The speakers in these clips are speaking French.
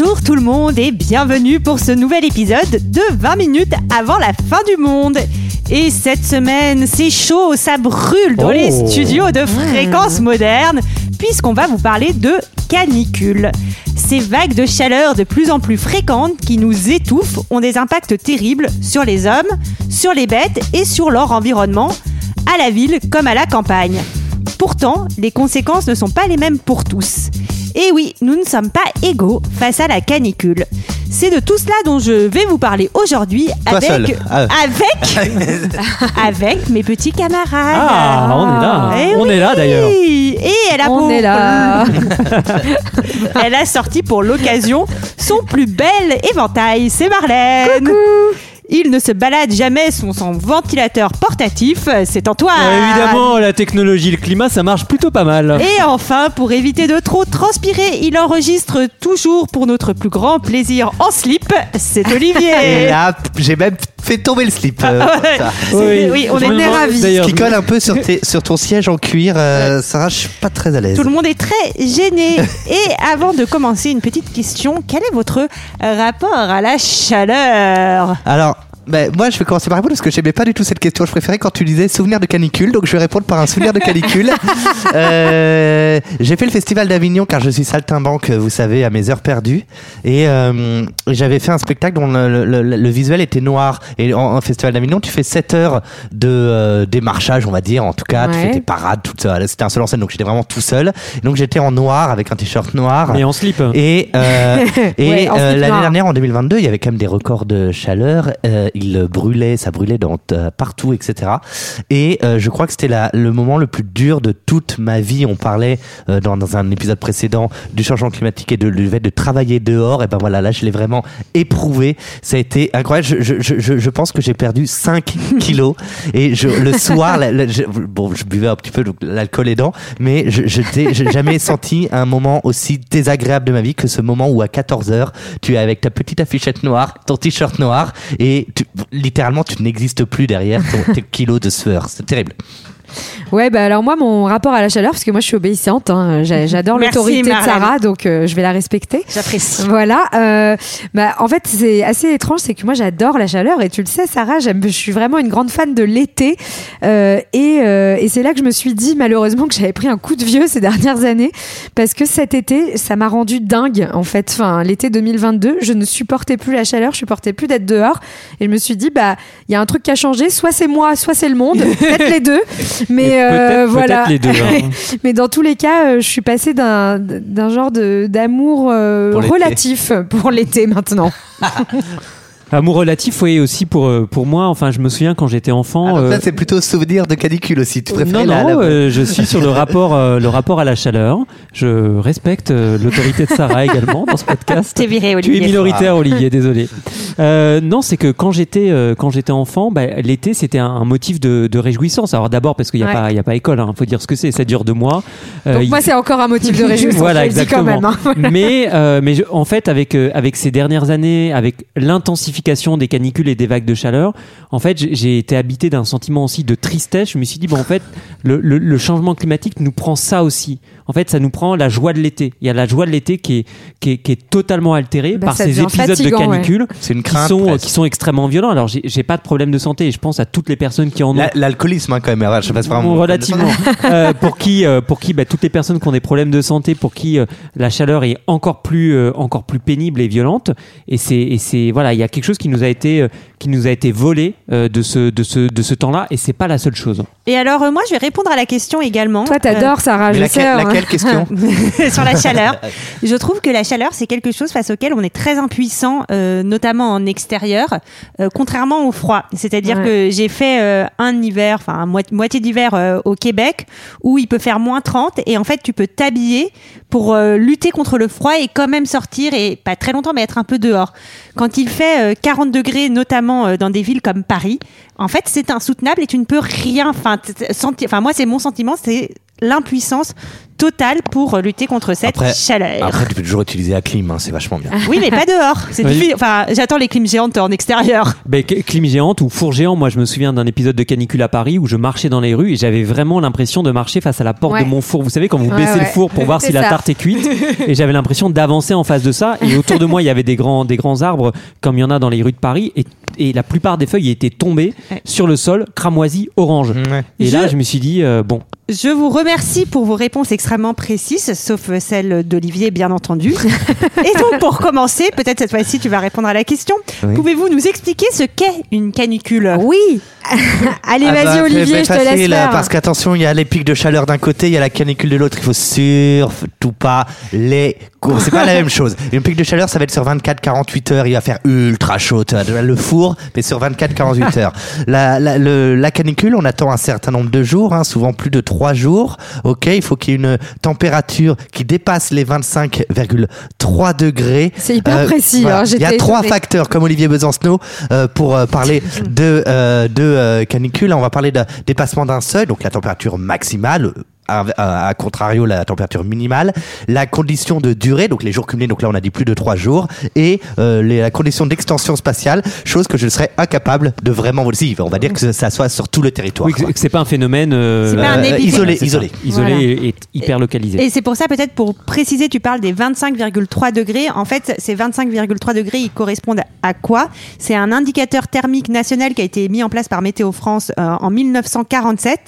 Bonjour tout le monde et bienvenue pour ce nouvel épisode de 20 minutes avant la fin du monde. Et cette semaine, c'est chaud, ça brûle dans les Oh. studios de fréquences modernes, puisqu'on va vous parler de canicule. Ces vagues de chaleur de plus en plus fréquentes qui nous étouffent ont des impacts terribles sur les hommes, sur les bêtes et sur leur environnement, à la ville comme à la campagne. Pourtant, les conséquences ne sont pas les mêmes pour tous. Et oui, nous ne sommes pas égaux face à la canicule. C'est de tout cela dont je vais vous parler aujourd'hui avec. Ah. avec, avec mes petits camarades. Ah, on est là. Eh On oui. est là, d'ailleurs. Et elle a On pour- est là. elle a sorti pour l'occasion son plus bel éventail. C'est Marlène. Il ne se balade jamais sans son ventilateur portatif. C'est Antoine. Euh, évidemment, la technologie, le climat, ça marche plutôt pas mal. Et enfin, pour éviter de trop transpirer, il enregistre toujours pour notre plus grand plaisir en slip. C'est Et Olivier. là, j'ai même fait tomber le slip. euh, Ah ouais. ça. C'est- oui, on est ravis. D'ailleurs, Qui colle un peu sur, tes- sur ton siège en cuir. euh, Sarah, je suis pas très à l'aise. Tout le monde est très gêné. Et avant de commencer, une petite question. Quel est votre rapport à la chaleur? Alors, ben, moi, je vais commencer par répondre parce que j'aimais pas du tout cette question. Je préférais quand tu disais souvenir de canicule, donc je vais répondre par un souvenir de canicule. Euh, j'ai fait le festival d'Avignon car je suis saltimbanque, vous savez, à mes heures perdues, et euh, j'avais fait un spectacle dont le, le- le- le visuel était noir. Et en, en festival d'Avignon, tu fais 7 heures de euh, démarchage, on va dire, en tout cas, tu Ouais. fais tes parades toute seule. C'était un seul en scène, donc j'étais vraiment tout seul. Et donc j'étais en noir avec un t-shirt noir. Mais en slip. Et, euh, Ouais, euh, l'année noir. dernière, en 2022, il y avait quand même des records de chaleur. Euh, il brûlait, ça brûlait dans, euh, partout, etc. Et euh, je crois que c'était le moment le plus dur de toute ma vie. On parlait euh, dans, dans un épisode précédent du changement climatique et de, du fait de travailler dehors. Et ben voilà, là, je l'ai vraiment éprouvé. Ça a été incroyable. Je, je, je, je- pense que j'ai perdu 5 kilos. Et je, le soir, la- la- je- bon, je buvais un petit peu l'alcool aidant, mais je je n'ai jamais senti un moment aussi désagréable de ma vie que ce moment où à 14h, tu es avec ta petite affichette noire, ton t-shirt noir, et tu- littéralement, tu n'existes plus derrière ton, tes kilos de sueur. C'est terrible. Ouais, bah alors moi, mon rapport à la chaleur, parce que moi je suis obéissante, hein, j'a- j'adore l'autorité de. Sarah, donc euh, je vais la respecter. J'apprécie. Voilà. euh, bah, en fait, c'est assez étrange, c'est que moi j'adore la chaleur et tu le sais, Sarah, je suis vraiment une grande fan de l'été. Euh, et euh, et c'est là que je me suis dit malheureusement que j'avais pris un coup de vieux ces dernières années parce que cet été, ça m'a rendu dingue en fait. Enfin, l'été 2022, je ne supportais plus la chaleur, je supportais plus d'être dehors et je me suis dit bah il y a un truc qui a changé, soit c'est moi, soit c'est le monde, peut-être les deux. Mais euh, voilà. peut-être les deux, hein. Mais dans tous les cas, euh, je suis passée d'un d'un genre de d'amour euh, Pour relatif pour l'été maintenant. Amour relatif, oui, aussi pour, euh, pour moi. Enfin, je me souviens quand j'étais enfant. Alors, euh, ça, c'est plutôt souvenir de canicule aussi. Tu préfères non, la, non, la- euh, je suis sur le rapport, euh, le rapport à la chaleur. Je respecte euh, l'autorité de Sarah également dans ce podcast. T'es viré, Tu es Olivier. minoritaire, Olivier, désolé. Euh, non, c'est que quand j'étais euh, quand j'étais enfant, bah, l'été c'était un, un motif de, de réjouissance. Alors d'abord parce qu'il n'y a Ouais. pas il y a pas école, hein, faut dire ce que c'est. Ça dure deux mois. Euh, Donc il- moi, c'est encore un motif de réjouissance. voilà, dis quand exactement. même. hein. mais euh, mais je- en fait, avec euh, avec ces dernières années, avec l'intensification des canicules et des vagues de chaleur, en fait, j'ai- été habité d'un sentiment aussi de tristesse. Je me suis dit, bon, en fait, le, le, le changement climatique nous prend ça aussi. En fait, ça nous prend la joie de l'été. Il y a la joie de l'été qui est, qui est, qui est totalement altérée Bah, par ces épisodes fatigant, de ouais. canicule C'est une qui sont, presque. qui sont extrêmement violents. Alors, j'ai pas de problème de santé et je pense à toutes les personnes qui en ont. La- L'alcoolisme, hein, quand même. Je sais pas, c'est vraiment- relativement. Euh, pour qui, euh, pour qui, bah, toutes les personnes qui ont des problèmes de santé, pour qui euh, la chaleur est encore plus, euh, encore plus pénible et violente. Et c'est, voilà, il y a quelque chose qui nous a été, euh, qui nous a été volé euh, de ce, de ce, de ce temps-là. Et c'est pas la seule chose. Et alors, euh, moi, je vais répondre à la question également. Toi, t'adores Sarah, Mais je laquelle, hein. laquelle question sur la chaleur. Je trouve que la chaleur, c'est quelque chose face auquel on est très impuissant, euh, notamment en extérieur, euh, contrairement au froid. C'est-à-dire Ouais. que j'ai fait euh, un hiver, enfin mo- moitié d'hiver euh, au Québec, où il peut faire moins 30 et en fait tu peux t'habiller pour euh, lutter contre le froid et quand même sortir et pas très longtemps mais être un peu dehors. Quand il fait euh, 40 degrés, notamment euh, dans des villes comme Paris, en fait, c'est insoutenable et tu ne peux rien. Enfin, moi, c'est mon sentiment, c'est l'impuissance totale pour lutter contre cette Après- chaleur. Après, tu peux toujours utiliser la clim, hein, c'est vachement bien. Oui, mais pas dehors. C'est Oui. Enfin, j'attends les clims géantes en extérieur. Ben, cl- clim géante ou four géant, moi je me souviens d'un épisode de canicule à Paris où je marchais dans les rues et j'avais vraiment l'impression de marcher face à la porte Ouais. de mon four. Vous savez, quand vous Ouais, baissez le four pour voir si la tarte est cuite, et j'avais l'impression d'avancer en face de ça. Et autour de moi, il y avait des grands, des grands arbres comme il y en a dans les rues de Paris et, et la plupart des feuilles étaient tombées Ouais. sur le sol, cramoisies, orange. Ouais. Et là, Je- je me suis dit, euh, bon, Je vous remercie pour vos réponses extrêmement précises, sauf celle d'Olivier, bien entendu. Et donc, pour commencer, peut-être cette fois-ci, tu vas répondre à la question. Oui. Pouvez-vous nous expliquer ce qu'est une canicule? Oui Allez, Ah vas-y, bah, Olivier, je te laisse faire. Parce qu'attention, il y a les pics de chaleur d'un côté, il y a la canicule de l'autre. Il faut surtout pas les cours. C'est pas la même chose. Une pic de chaleur, ça va être sur 24-48 heures. Il va faire ultra chaud. Tu vois, Le four, mais sur 24-48 heures. La, la, le- la canicule, on attend un certain nombre de jours, hein, souvent plus de 3 jours. Ok, il faut qu'il y ait une température qui dépasse les 25,3 degrés. C'est hyper Euh, précis. voilà. hein, Il y a trois facteurs comme Olivier Besancenot euh, pour euh, parler de, euh, de euh, canicule. On va parler de dépassement d'un seuil, donc la température maximale. Euh, À, à- à contrario, la température minimale, la condition de durée, donc les jours cumulés, donc là on a dit plus de trois jours, et euh, les- la condition d'extension spatiale, chose que je serais incapable de vraiment dire. On va dire que ça soit sur tout le territoire. oui, que, c'est pas un phénomène euh, C'est pas un Euh, isolé, isolé. isolé Voilà. et, et hyper localisé. Et c'est pour ça, peut-être pour préciser, tu parles des 25,3 degrés. En fait, ces 25,3 degrés, ils correspondent à quoi? C'est un indicateur thermique national qui a été mis en place par Météo France euh, en 1947.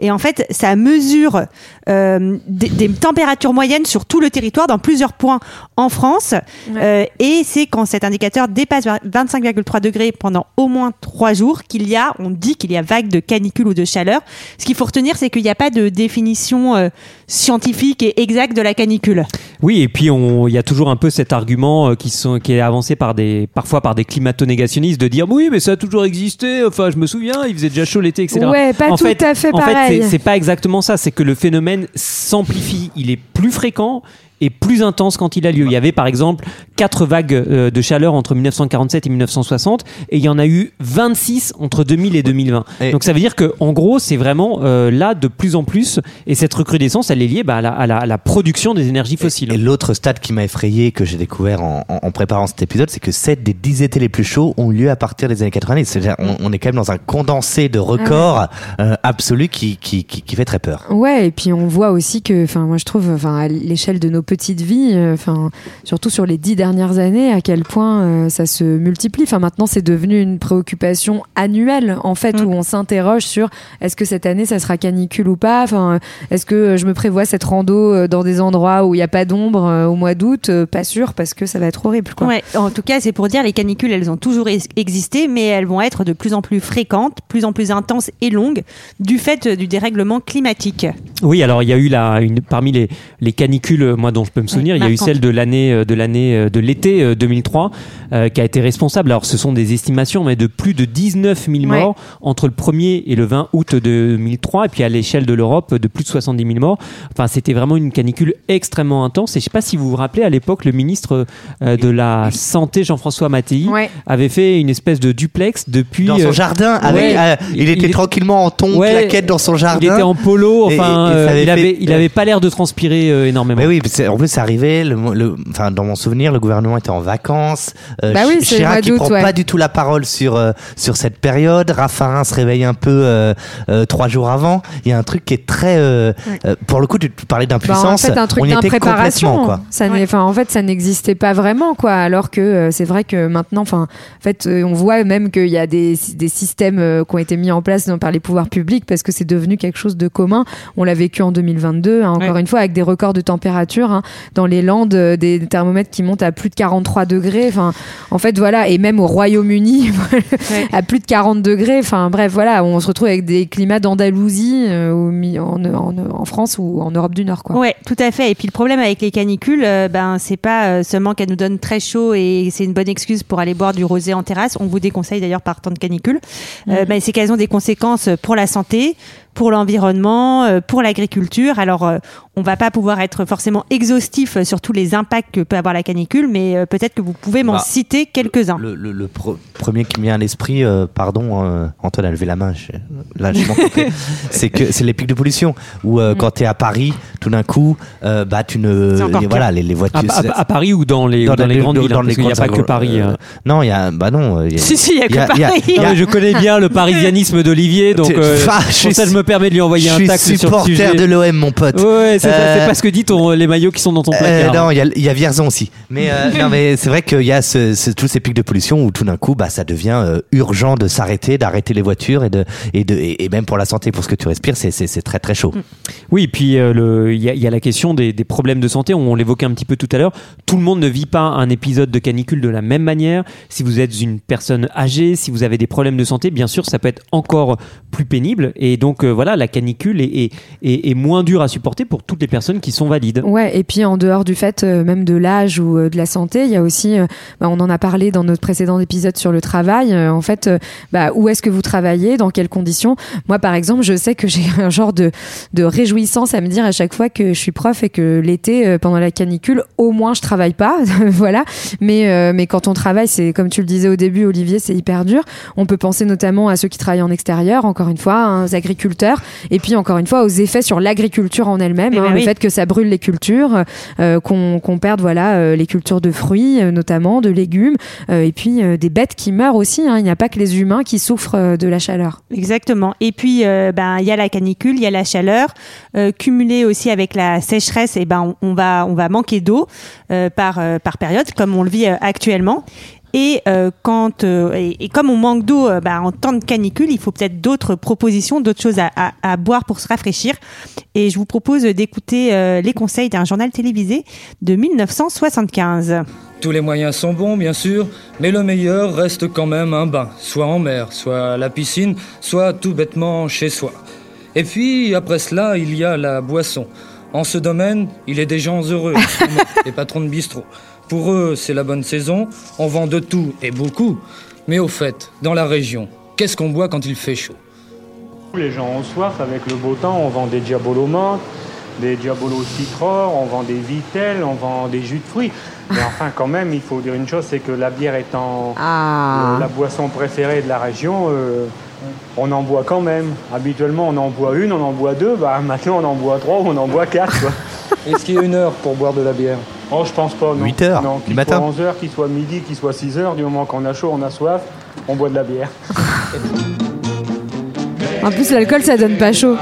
Et en fait, ça mesure euh, des, des températures moyennes sur tout le territoire, dans plusieurs points en France. Euh, et c'est quand cet indicateur dépasse 25,3 degrés pendant au moins trois jours qu'il y a, on dit qu'il y a vague de canicule ou de chaleur. Ce qu'il faut retenir, c'est qu'il n'y a pas de définition euh, scientifique et exacte de la canicule. Oui, et puis on- il y a toujours un peu cet argument euh, qui, sont, qui est avancé par des, parfois par des climato-négationnistes de dire oui, mais ça a toujours existé. Enfin, je me souviens, il faisait déjà chaud l'été, etc. Ouais, pas tout à fait en pareil. c'est- c'est pas exactement ça. C'est que le phénomène s'amplifie. Il est plus fréquent et plus intense quand il a lieu. Il y avait par exemple quatre vagues euh, de chaleur entre 1947 et 1960 et il y en a eu 26 entre 2000 et 2020. Et- Donc ça veut dire que en gros c'est vraiment euh, là de plus en plus et cette recrudescence elle est liée bah, à, la, à la- à la production des énergies fossiles. Et l'autre stade qui m'a effrayé, que j'ai découvert en, en- en préparant cet épisode, c'est que 7 des 10 étés les plus chauds ont eu lieu à partir des années 90. C'est-à-dire, on, on est quand même dans un condensé de records euh, absolu qui, qui, qui, qui fait très peur. Ouais, et puis on voit aussi que, enfin, moi je trouve, enfin, à l'échelle de nos petites vies, euh, enfin, surtout sur les dix dernières années, à quel point euh, ça se multiplie. Enfin, maintenant c'est devenu une préoccupation annuelle, en fait, Mm. où on s'interroge sur est-ce que cette année ça sera canicule ou pas? Enfin, est-ce que je me prévois cette rando euh, dans des endroits où il n'y a pas d'ombre euh, au mois d'août? Euh, Pas sûr, parce que ça va être horrible, quoi. Ouais, en tout cas, c'est pour dire les canicules, elles ont toujours existé, mais elles vont être de plus en plus fréquentes, plus en plus intenses et longues, du fait euh, du dérèglement climatique. Oui, alors il y a eu la, une, parmi les, les canicules, euh, moi dont je peux me souvenir, il y a eu celle de l'année euh, de l'année euh, de l'été euh, 2003 euh, qui a été responsable. Alors ce sont des estimations, mais de plus de 19 000 Ouais. morts entre le 1er et le 20 août 2003, et puis à l'échelle de l'Europe de plus de 70 000 morts. Enfin, c'était vraiment une canicule extrêmement intense. Et je sais pas si vous vous rappelez, à l'époque, le ministre euh, de la santé Jean-François Mattei Ouais. avait fait une espèce de duplex depuis. Dans son euh, jardin, avec, ouais. euh, il, était il- tranquillement en ton Ouais. claquette dans son jardin. il était en polo, Et- enfin, et- et ça avait il, fait- avait, il avait pas l'air de transpirer euh, énormément. Mais oui, puis c'est- en plus c'est arrivé. Le, le- enfin, dans mon souvenir, le gouvernement était en vacances. Euh, Bah oui, Chirac, il d'août, prend ouais. pas du tout la parole sur euh, sur cette période. Raffarin se réveille un peu euh, euh, trois jours avant. Il y a un truc qui est très. euh, Ouais. euh, pour le coup, tu, parlais Bah, d'impuissance. en fait, un truc on y était d'impréparation. quoi. Ça Ouais. en fait, ça n'existait pas vraiment, quoi. Alors que euh, c'est vrai que maintenant, enfin, en fait, euh, on voit même qu'il y a des, des systèmes euh, qui ont été mis en place par les pouvoirs publics parce que c'est devenu quelque chose de commun. On l'a vécu en 2022, hein, encore Ouais. une fois, avec des records de température hein, dans les Landes, euh, des thermomètres qui montent à plus de 43 degrés. Enfin, en fait, voilà, et même au Royaume-Uni, à plus de 40 degrés. Enfin, bref, voilà, on se retrouve avec des climats d'Andalousie, euh, au mi- en, en, en France ou en Europe du Nord, quoi. Ouais, tout à fait. Et puis le problème avec les canicules, euh, ben c'est pas euh, seulement qu'elles nous donnent très chaud et c'est une bonne excuse pour aller boire du rosé en terrasse. On vous déconseille d'ailleurs par temps de canicule. Euh, ben, c'est qu'elles ont des conséquences pour la santé, pour l'environnement, euh, pour l'agriculture. Alors, euh, on va pas pouvoir être forcément exhaustif sur tous les impacts que peut avoir la canicule, mais euh, peut-être que vous pouvez m'en Bah, citer quelques-uns. Le, le- le pro- premier qui me vient à l'esprit, euh, pardon, euh, Antoine a levé la main, je- là je m'en c'est que c'est les pics de pollution où euh, quand tu es à Paris, tout d'un coup, euh, bah tu ne, encore voilà, les, les voitures. à- à Paris ou dans les, ou dans les les- grandes dans villes, hein, les parce qu'il n'y a pas que Paris. euh, hein. Non, il y a, bah non, il y a- Si, si, il y a il y a- que il y a- Paris. il y a- Non, je connais bien le parisianisme d'Olivier, donc euh, je me permets de lui envoyer un tacle sur le supporter sujet. de l'OM, mon pote. Ouais, c'est ça, Euh, c'est pas ce que dit ton, les maillots qui sont dans ton Euh, placard. non, il y a, il y a Vierzon aussi. Mais, euh, non, mais c'est vrai qu'il y a ce, ce- tous ces pics de pollution où tout d'un coup, bah, ça devient euh, urgent de s'arrêter, d'arrêter les voitures et de, et de, et, et même pour la santé, pour ce que tu respires, c'est, c'est, c'est très très chaud. Oui, puis euh, le- il y, a- il y a la question des, des problèmes de santé. On, l'évoquait un petit peu tout à l'heure. Tout le monde ne vit pas un épisode de canicule de la même manière. Si vous êtes une personne âgée, si vous avez des problèmes de santé, bien sûr, ça peut être encore plus pénible. Et donc euh, voilà, la canicule est, moins dure à supporter pour toutes les personnes qui sont valides. Ouais, et puis en dehors du fait euh, même de l'âge ou euh, de la santé, il y a aussi, euh, bah, on en a parlé dans notre précédent épisode sur le travail. en fait, bah, où est-ce que vous travaillez, dans quelles conditions? Moi, par exemple, je sais que j'ai un genre de, réjouissance à me dire à chaque fois que je suis prof et que l'été, pendant la canicule, au moins je travaille pas, voilà. Mais quand on travaille, c'est comme tu le disais au début, Olivier, c'est hyper dur. On peut penser notamment à ceux qui travaillent en extérieur, encore une fois, hein, aux agriculteurs, et puis encore une fois aux effets sur l'agriculture en elle-même, Eh hein, ben le oui. fait que ça brûle les cultures, euh, qu'on qu'on perde voilà euh, les cultures de fruits euh, notamment, de légumes, et puis des bêtes qui meurent aussi. hein. Il n'y a pas que les humains qui souffrent de la chaleur. Exactement. Et puis, ben, il y a la canicule, il y a la chaleur, cumulée aussi avec la sécheresse. Et ben, on, on va, on va manquer d'eau par par période, comme on le vit actuellement. Et euh, quand euh, et, et comme on manque d'eau euh, ben, en temps de canicule, il faut peut-être d'autres propositions, d'autres choses à, à, à boire pour se rafraîchir. Et je vous propose d'écouter les conseils d'un journal télévisé de 1975. Tous les moyens sont bons, bien sûr, mais le meilleur reste quand même un bain, soit en mer, soit à la piscine, soit tout bêtement chez soi. Et puis, après cela, il y a la boisson. En ce domaine, il est des gens heureux, les patrons de bistrot. Pour eux, c'est la bonne saison, on vend de tout et beaucoup. Mais au fait, dans la région, qu'est-ce qu'on boit quand il fait chaud? Les gens ont soif avec le beau temps, on vend des diabolos menthe, des diabolos citron, on vend des vitelles, on vend des jus de fruits. Mais enfin, quand même, il faut dire une chose, c'est que la bière étant Ah. euh, la boisson préférée de la région, euh, on en boit quand même. Habituellement, on en boit une, on en boit deux, bah maintenant on en boit trois ou on en boit quatre. Est-ce qu'il y a une heure pour boire de la bière? Oh, je pense pas, non. 8 heures non, du qu'il matin. soit 11 heures, qu'il soit midi, qu'il soit 6 heures, du moment qu'on a chaud, on a soif, on boit de la bière. En plus, l'alcool, ça donne pas chaud.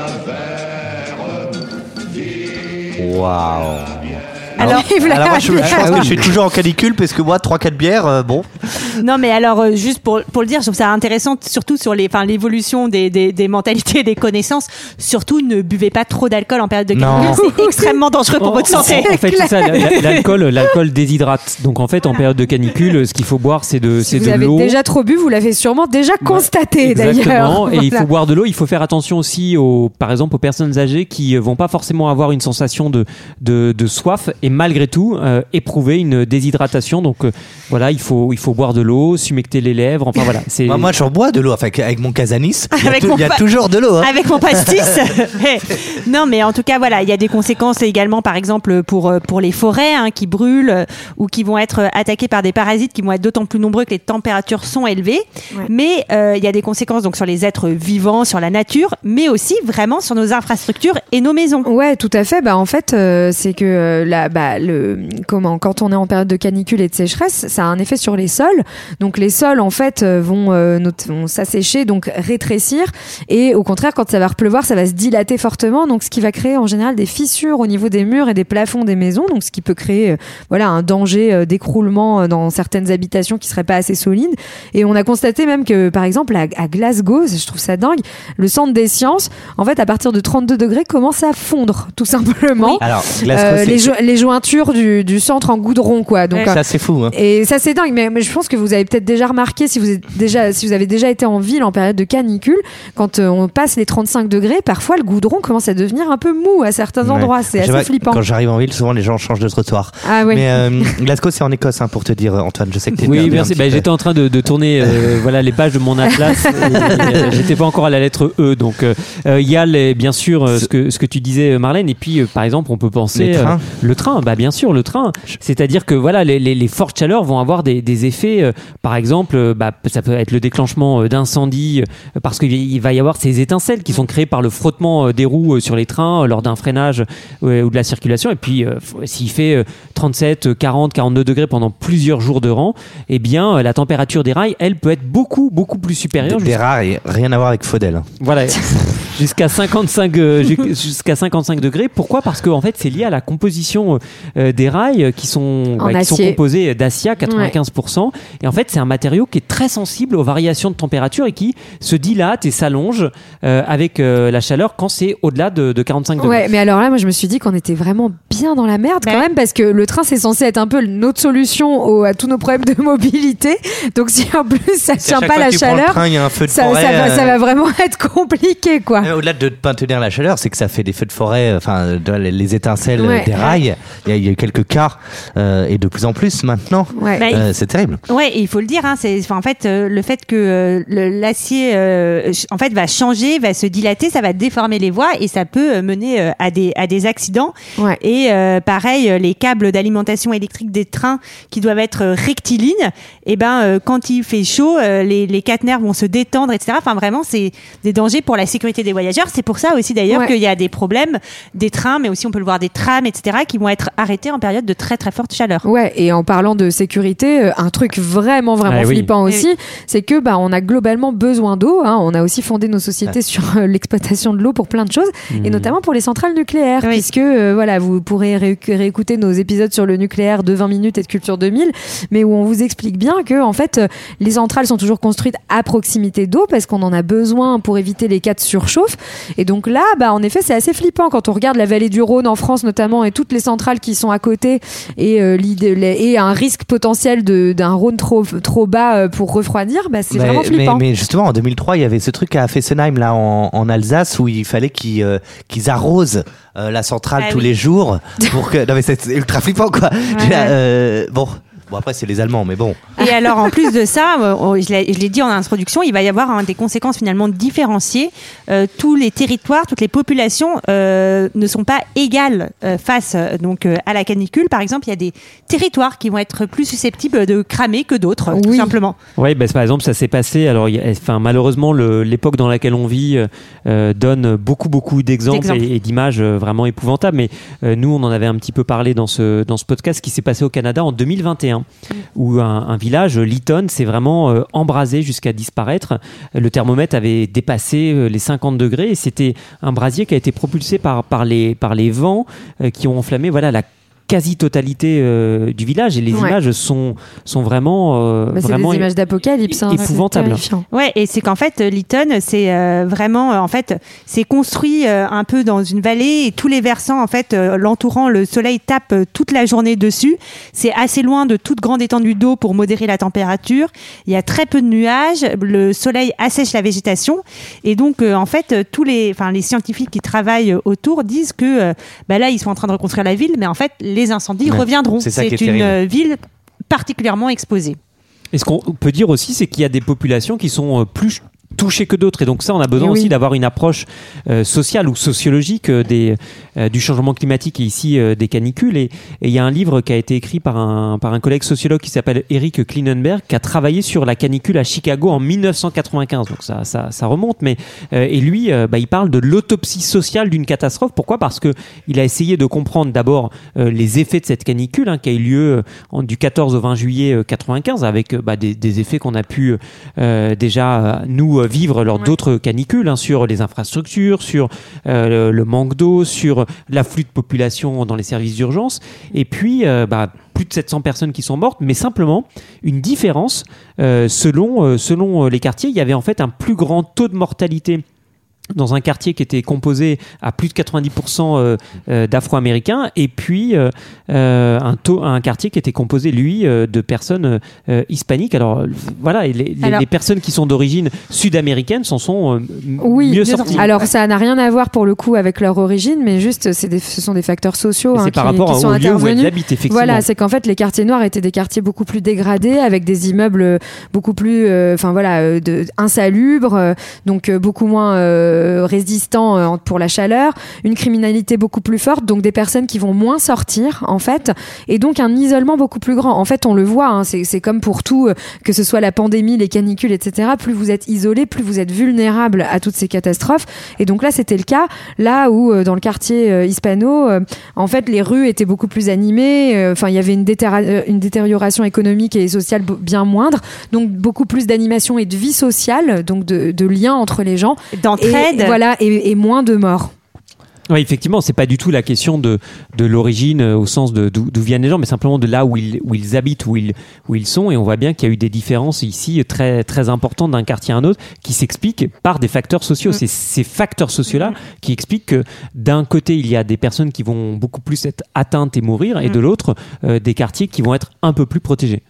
Waouh. Alors, Alors moi, je, je pense que je suis toujours en canicule parce que moi, 3-4 bières, euh, bon. Non, mais alors, euh, juste pour, pour le dire, je trouve ça intéressant, surtout sur les, enfin, l'évolution des, des, des mentalités, des connaissances. Surtout, ne buvez pas trop d'alcool en période de canicule. C'est extrêmement dangereux pour votre santé. En fait, c'est ça. la- la- L'alcool, l'alcool déshydrate. Donc en fait, en période de canicule, ce qu'il faut boire, c'est de, Si c'est vous de avez l'eau. déjà trop bu, vous l'avez sûrement déjà constaté d'ailleurs. Exactement. Et il faut boire de l'eau. Il faut faire attention aussi aux, par exemple, aux personnes âgées qui vont pas forcément avoir une sensation de, de, de soif et malgré tout euh, éprouver une déshydratation. Donc euh, voilà, il faut, il faut boire de l'eau, s'humecter les lèvres. Enfin voilà. C'est Moi, moi j'en bois de l'eau avec, avec mon casanis. Il y a, Avec tou- mon il y a pa- toujours de l'eau. Hein. Avec mon pastis. Non, mais en tout cas, voilà, il y a des conséquences également, par exemple, pour, euh, pour les forêts hein, qui brûlent ou qui vont être attaquées par des parasites qui vont être d'autant plus nombreux que les températures sont élevées. Ouais. Mais euh, il y a des conséquences donc sur les êtres vivants, sur la nature, mais aussi vraiment sur nos infrastructures et nos maisons. Ouais, tout à fait. Bah en fait, euh, c'est que euh, la, bah, le comment quand on est en période de canicule et de sécheresse, ça a un effet sur les sols. Donc les sols en fait euh, vont, euh, vont s'assécher, donc rétrécir, et au contraire, quand ça va repleuvoir, ça va se dilater fortement. Donc ce qui va créer en général des fissures au niveau des murs et des plafonds des maisons. Donc ce qui peut créer euh, voilà un danger euh, d'écroulement dans certaines habitations qui seraient pas assez solides. Et on a constaté même que par exemple à, à Glasgow, je trouve ça dingue, le centre des sciences, en fait à partir de 32 degrés commence à fondre tout simplement. Alors, Glasgow, c'est- les, jo- les jointures du, du centre en goudron quoi donc Ouais. euh, ça c'est fou. Hein. et ça c'est dingue mais, mais je, pense que vous avez peut-être déjà remarqué si vous êtes déjà si vous avez déjà été en ville en période de canicule, quand euh, on passe les 35 degrés, parfois le goudron commence à devenir un peu mou à certains Ouais. endroits. C'est assez pas, flippant. Quand j'arrive en ville, souvent les gens changent de trottoir. Ah ouais. Mais euh, Glasgow, c'est en Écosse, hein, pour te dire, Antoine. Je sais que t'es Oui, merci. Bah. J'étais en train de, de tourner euh, voilà, les pages de mon atlas. euh, J'étais pas encore à la lettre E. Donc, il y a les- bien sûr euh, ce, que, ce que tu disais, Marlène. Et puis, euh, par exemple, on peut penser. Euh, le train, bah, bien sûr, le train. C'est-à-dire que voilà, les, les, les fortes chaleurs vont avoir des, des effets. euh, par exemple, euh, bah, ça peut être le déclenchement euh, d'incendies parce qu'il il va y avoir ces étincelles qui sont créées par le frottement des roues sur les trains lors d'un freinage ou de la circulation. Et puis, s'il fait euh, 37, euh, 40, 42 degrés pendant plusieurs jours de rang, eh bien, la température des rails, elle peut être beaucoup, beaucoup plus supérieure. Des, et rien à voir avec Faudel. voilà, jusqu'à 55, euh, ju- jusqu'à 55 degrés. Pourquoi? Parce que en fait, c'est lié à la composition euh, des rails qui sont, bah, qui sont composés d'Acia 95%. Et en fait, c'est un matériau qui est très sensible aux variations de température et qui se dilate et s'allonge euh, avec euh, la chaleur quand c'est au-delà de, de 45 degrés. Ouais, mais alors là, moi, je me suis dit qu'on était vraiment bien dans la merde quand même, parce que le train, c'est censé être un peu notre solution au- à tous nos problèmes de mobilité. Donc, si en plus ça tient pas la chaleur, train, ça, forêt. ça va, ça euh, va vraiment être compliqué, quoi. euh, Au-delà de ne pas tenir la chaleur, c'est que ça fait des feux de forêt, euh, enfin les, les étincelles Ouais. des rails. Il y, a, il y a eu quelques cas euh, et de plus en plus maintenant. Ouais. Bah, Euh, c'est terrible. Ouais, et il faut le dire, hein, c'est en fait euh, le fait que euh, l'acier euh, en fait va changer, va se dilater, ça va déformer les voies et ça peut mener euh, à des à des accidents. Ouais. Et pareil, euh, les câbles d'alimentation électrique des trains qui doivent être euh, rectilignes, et ben euh, quand il fait chaud, euh, les les caténaires vont se détendre, etc. Enfin vraiment, c'est des dangers pour la sécurité des voyageurs. C'est pour ça aussi d'ailleurs Ouais. qu'il y a des problèmes des trains, mais aussi on peut le voir des trams, etc. qui vont être arrêtés en période de très très forte chaleur. Ouais, et en parlant de sécurité, euh, un truc vraiment vraiment Ah flippant Oui, aussi, c'est que bah on a globalement besoin d'eau. hein. On a aussi fondé nos sociétés sur euh, l'exploitation de l'eau pour plein de choses, et notamment pour les centrales nucléaires, Oui. puisque euh, voilà, vous pourrez ré- réécouter nos épisodes sur le nucléaire de 20 minutes et de Culture 2000, mais où on vous explique bien que en fait euh, les centrales sont toujours construites à proximité d'eau parce qu'on en a besoin pour éviter les cas de surchauffe. Et donc là, bah en effet, c'est assez flippant quand on regarde la vallée du Rhône en France notamment et toutes les centrales qui sont à côté et euh, l'idée les- et un risque potentiel de d'un Rhône trop trop bas euh, pour refroidir, bah c'est Mais- vraiment flippant. mais justement, en 2003, il y avait ce truc à Fessenheim, là, en, en Alsace, où il fallait qu'ils euh, qu'ils arrosent euh, la centrale Ah tous oui. les jours. Pour que... Non, mais c'est c'est ultra flippant, quoi. Ouais. Euh, bon. Bon, après, c'est les Allemands, mais bon. Et alors, en plus de ça, euh, je l'ai dit en introduction, il va y avoir hein, des conséquences finalement différenciées. Euh, tous les territoires, toutes les populations euh, ne sont pas égales euh, face donc euh, à la canicule. Par exemple, il y a des territoires qui vont être plus susceptibles de cramer que d'autres, tout simplement. Oui, bah, par exemple, ça s'est passé. Alors, il y a- enfin, malheureusement, l'époque dans laquelle on vit donne beaucoup, beaucoup d'exemples et, et d'images vraiment épouvantables. Mais euh, nous, on en avait un petit peu parlé dans ce dans ce podcast qui s'est passé au Canada en 2021, où un, village, Lytton, s'est vraiment euh, embrasé jusqu'à disparaître. Le thermomètre avait dépassé euh, les 50 degrés et c'était un brasier qui a été propulsé par par les par les vents euh, qui ont enflammé voilà la quasi-totalité euh, du village et les Ouais. images sont sont vraiment euh, Bah, c'est vraiment des images d'apocalypse. hein, épouvantable. c'est terrifiant. Ouais, et c'est qu'en fait, Lytton, c'est euh, vraiment, euh, en fait, c'est construit euh, un peu dans une vallée et tous les versants, en fait, euh, l'entourant, le soleil tape euh, toute la journée dessus. C'est assez loin de toute grande étendue d'eau pour modérer la température. Il y a très peu de nuages. Le soleil assèche la végétation. Et donc, euh, en fait, tous les, enfin, les scientifiques qui travaillent autour disent que, euh, bah là, ils sont en train de reconstruire la ville, mais en fait, les incendies Ouais, reviendront. c'est une euh, ville particulièrement exposée. Et ce qu'on peut dire aussi, c'est qu'il y a des populations qui sont euh, plus touchées que d'autres. Et donc ça, on a besoin oui. aussi d'avoir une approche euh, sociale ou sociologique euh, des, euh, du changement climatique et ici des canicules. Et il y a un livre qui a été écrit par un, par un collègue sociologue qui s'appelle Eric Klinenberg, qui a travaillé sur la canicule à Chicago en 1995. Donc ça, ça, ça remonte. Mais et lui, bah, il parle de l'autopsie sociale d'une catastrophe. Pourquoi? Parce que il a essayé de comprendre d'abord les effets de cette canicule hein, qui a eu lieu en- du 14 au 20 juillet euh, 95 avec bah, des, des effets qu'on a pu déjà nous euh, vivre lors d'autres canicules hein, sur les infrastructures, sur euh, le, manque d'eau, sur l'afflux de population dans les services d'urgence. Et puis, euh, bah, plus de 700 personnes qui sont mortes, mais simplement une différence euh, selon, selon les quartiers. Il y avait en fait un plus grand taux de mortalité dans un quartier qui était composé à plus de 90% euh, euh, d'Afro-Américains. Et puis euh, un taux un quartier qui était composé lui de personnes hispaniques. Alors voilà et les, les- Alors- les personnes qui sont d'origine sud-américaine s'en sont Oui, mieux sorties. Alors ça n'a rien à voir pour le coup avec leur origine, mais juste c'est des, ce sont des facteurs sociaux hein, qui, par rapport qui sont au lieu où intervenus. elles habitent effectivement. Voilà, c'est qu'en fait les quartiers noirs étaient des quartiers beaucoup plus dégradés, avec des immeubles beaucoup plus, euh, enfin voilà, de, insalubres, donc euh, beaucoup moins euh, résistants euh, pour la chaleur, une criminalité beaucoup plus forte, donc des personnes qui vont moins sortir en fait, et donc un isolement beaucoup plus grand. En fait, on le voit, hein, c'est comme pour tout, euh, que ce soit la pandémie, les canicules, etc. Plus vous êtes isolé, plus vous êtes vulnérable à toutes ces catastrophes. Et donc là, c'était le cas. Là où euh, dans le quartier euh, hispano, euh, en fait, les rues étaient beaucoup plus animées. euh, Enfin, il y avait une, euh, détérioration économique et sociale bien moindre. Donc beaucoup plus d'animation et de vie sociale, donc de, de liens entre les gens. Et, voilà, et, et moins de morts. Oui, effectivement, c'est pas du tout la question de, de l'origine euh, au sens de d'où d'où viennent les gens, mais simplement de là où ils, où ils habitent, où ils, où ils sont. Et on voit bien qu'il y a eu des différences ici très, très importantes d'un quartier à un autre qui s'expliquent par des facteurs sociaux. C'est ces facteurs sociaux-là qui expliquent que d'un côté, il y a des personnes qui vont beaucoup plus être atteintes et mourir, et de l'autre, euh, des quartiers qui vont être un peu plus protégés.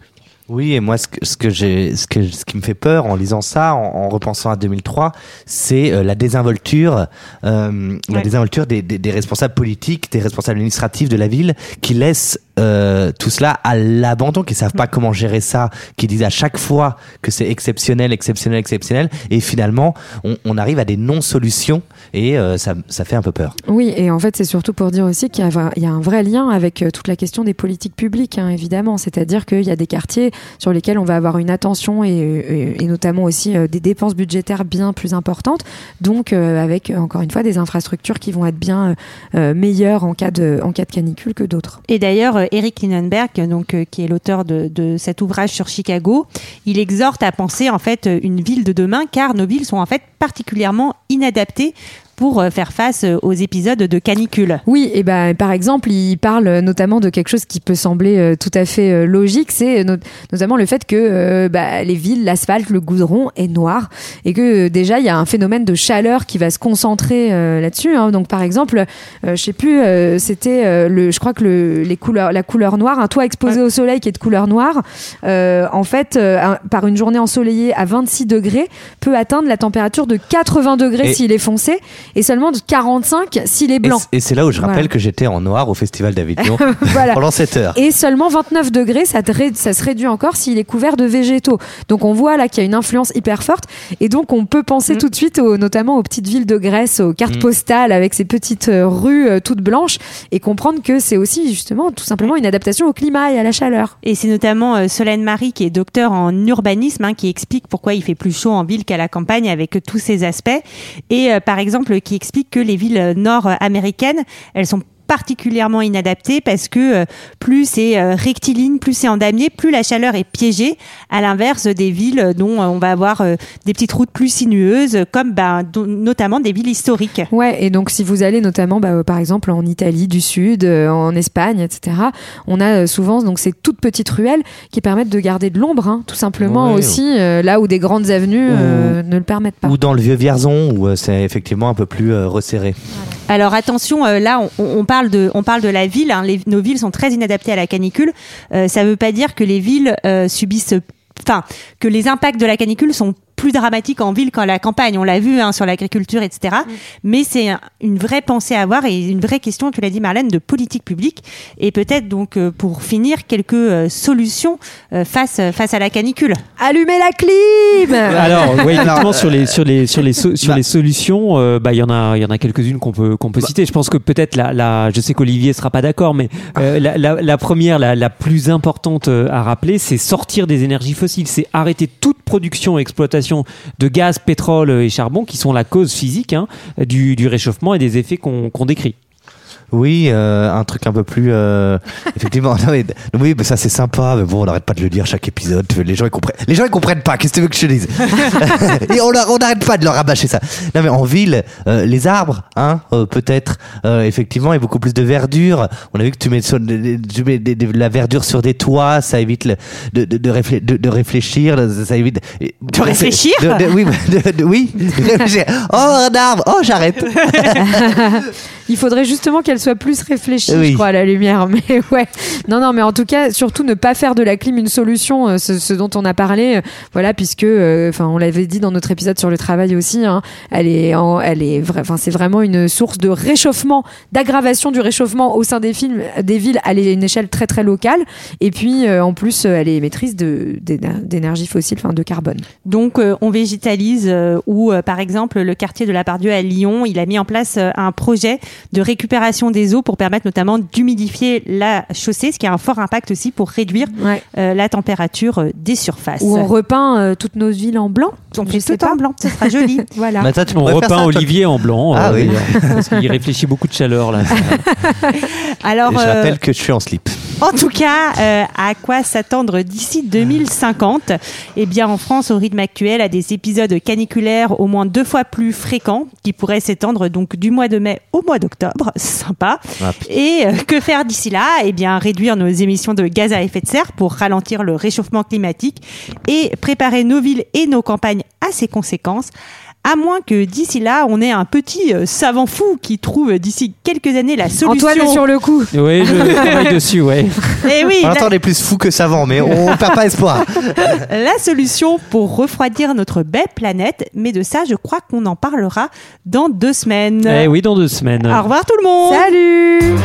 Oui, et moi, ce que, ce que j'ai, ce que, ce qui me fait peur en lisant ça, en, en repensant à 2003, c'est euh, la désinvolture, euh, la désinvolture des, des, des responsables politiques, des responsables administratifs de la ville, qui laissent euh, tout cela à l'abandon, qui savent pas comment gérer ça, qui disent à chaque fois que c'est exceptionnel, exceptionnel, exceptionnel, et finalement, on, on arrive à des non-solutions, et euh, ça, ça fait un peu peur. Oui, et en fait, c'est surtout pour dire aussi qu'il y, a vra- il y a un vrai lien avec euh, toute la question des politiques publiques, hein, évidemment. C'est-à-dire qu'il y a des quartiers sur lesquels on va avoir une attention et, et- et notamment aussi euh, des dépenses budgétaires bien plus importantes. Donc, euh, avec, encore une fois, des infrastructures qui vont être bien meilleures en cas, de, en cas de canicule que d'autres. Et d'ailleurs, Eric Linenberg, donc euh, qui est l'auteur de, de cet ouvrage sur Chicago, il exhorte à penser en fait euh, une ville de demain, car nos villes sont en fait particulièrement inadaptées pour euh, faire face euh, aux épisodes de canicule. Oui, et ben par exemple, il parle notamment de quelque chose qui peut sembler euh, tout à fait euh, logique, c'est not- notamment le fait que euh, bah, les villes, l'asphalte, le goudron est noir et que déjà il y a un phénomène de chaleur qui va se concentrer euh, là-dessus. hein. Donc par exemple, euh, je sais plus, euh, c'était euh, le, je crois que le, les couleurs, la couleur noire, un toit exposé au soleil qui est de couleur noire, euh, en fait, euh, un- par une journée ensoleillée à 26 degrés, peut atteindre la température de 80 degrés s'il est foncé et seulement de 45 s'il est blanc. et c'est là où je rappelle Voilà. que j'étais en noir au Festival d'Avignon Voilà. pendant 7 heures. Et seulement 29 degrés, ça, te ré- ça se réduit encore s'il est couvert de végétaux. Donc on voit là qu'il y a une influence hyper forte. Et donc on peut penser Mm. tout de suite au- notamment aux petites villes de Grèce, aux cartes Mm. postales avec ces petites euh, rues euh, toutes blanches et comprendre que c'est aussi justement tout simplement une adaptation au climat et à la chaleur. Et c'est notamment euh, Solène Marie, qui est docteur en urbanisme, hein, qui explique pourquoi il fait plus chaud en ville qu'à la campagne avec tous ces aspects. Et euh, par exemple, qui explique que les villes nord-américaines, elles sont particulièrement inadaptées parce que euh, plus c'est euh, rectiligne, plus c'est en damier, plus la chaleur est piégée, à l'inverse des villes dont euh, on va avoir des petites routes plus sinueuses, comme dont- notamment des villes historiques. Ouais, et donc si vous allez notamment, bah, par exemple, en Italie du Sud, en Espagne, etc., on a souvent donc ces toutes petites ruelles qui permettent de garder de l'ombre, hein, tout simplement Ouais. aussi, euh, là où des grandes avenues euh, ne le permettent pas. Ou dans le vieux Vierzon, où c'est effectivement un peu plus resserré. Alors attention, euh, là on, parle de on parle de la ville. hein. Les- nos villes sont très inadaptées à la canicule. Euh, ça ne veut pas dire que les villes euh, subissent, enfin que les impacts de la canicule sont plus dramatiques en ville qu'à la campagne. On l'a vu hein, sur l'agriculture, etc. Mais c'est un- une vraie pensée à avoir et une vraie question, tu l'as dit Marlène, de politique publique. Et peut-être donc euh, pour finir quelques euh, solutions euh, face face à la canicule. Allumez la clim Alors, oui, effectivement, sur les sur les sur les so- sur Bah. les solutions, euh, bah il y en a il y en a quelques-unes qu'on peut qu'on peut citer. Je pense que peut-être la, la je sais qu'Olivier sera pas d'accord, mais euh, la, la, la première, la, la plus importante à rappeler, c'est sortir des énergies fossiles, c'est arrêter toute production et exploitation de gaz, pétrole et charbon qui sont la cause physique hein, du, réchauffement et des effets qu'on décrit. Oui, euh, un truc un peu plus euh, effectivement. non, mais- oui, mais ça c'est sympa, mais bon, on n'arrête pas de le dire chaque épisode. Les gens ils comprennent. Les gens ils comprennent pas. Qu'est-ce que tu veux que je te dise Et on n'arrête pas de leur rabâcher ça. Non mais en ville, euh, les arbres, hein, euh, peut-être euh, effectivement, il y a beaucoup plus de verdure. On a vu que tu mets, sur- de, de- tu mets de- de la verdure sur des toits, ça évite le- de, de, de, réflé- de- de réfléchir, ça évite De réfléchir de- de- Oui, de- de- oui, réfléchir. Oh un arbre, oh j'arrête. Il faudrait justement qu'elle soit plus réfléchie, Oui. je crois, à la lumière. Mais ouais. Non, non, mais en tout cas, surtout ne pas faire de la clim une solution, euh, ce, ce dont on a parlé. euh, Voilà, puisque, euh, enfin, on l'avait dit dans notre épisode sur le travail aussi. hein, elle est, en- elle est, enfin, c'est vraiment une source de réchauffement, d'aggravation du réchauffement au sein des films, des villes à une échelle très très locale. Et puis, euh, en plus, elle est émettrice de d'éner- d'énergie fossile, enfin, de carbone. Donc euh, on végétalise euh, ou euh, par exemple le quartier de la Pardieu à Lyon, il a mis en place euh, un projet de récupération des eaux pour permettre notamment d'humidifier la chaussée, ce qui a un fort impact aussi pour réduire Ouais. euh, la température euh, des surfaces. Où on repeint euh, toutes nos villes en blanc. On Je fait tout en blanc, ce sera joli. Voilà. Mais toi, tu On repeint ça. Olivier en blanc. Ah euh, oui. parce qu'il réfléchit beaucoup de chaleur là. Alors, Je euh, rappelle que je suis en slip. En tout cas, euh, à quoi s'attendre d'ici 2050 Eh bien, en France, au rythme actuel, à des épisodes caniculaires au moins deux fois plus fréquents, qui pourraient s'étendre donc du mois de mai au mois d'octobre. Sympa. Ah, Et euh, que faire d'ici là? Eh bien, réduire nos émissions de gaz à effet de serre pour ralentir le réchauffement climatique et préparer nos villes et nos campagnes à ces conséquences à moins que d'ici là, on ait un petit euh, savant fou qui trouve d'ici quelques années la solution. Antoine sur le coup. Oui, je travaille dessus, ouais. Et oui. On est plus fou que savant, mais on perd pas espoir. la solution pour refroidir notre belle planète, mais de ça, je crois qu'on en parlera dans deux semaines. Eh oui, dans deux semaines. Au revoir tout le monde. Salut.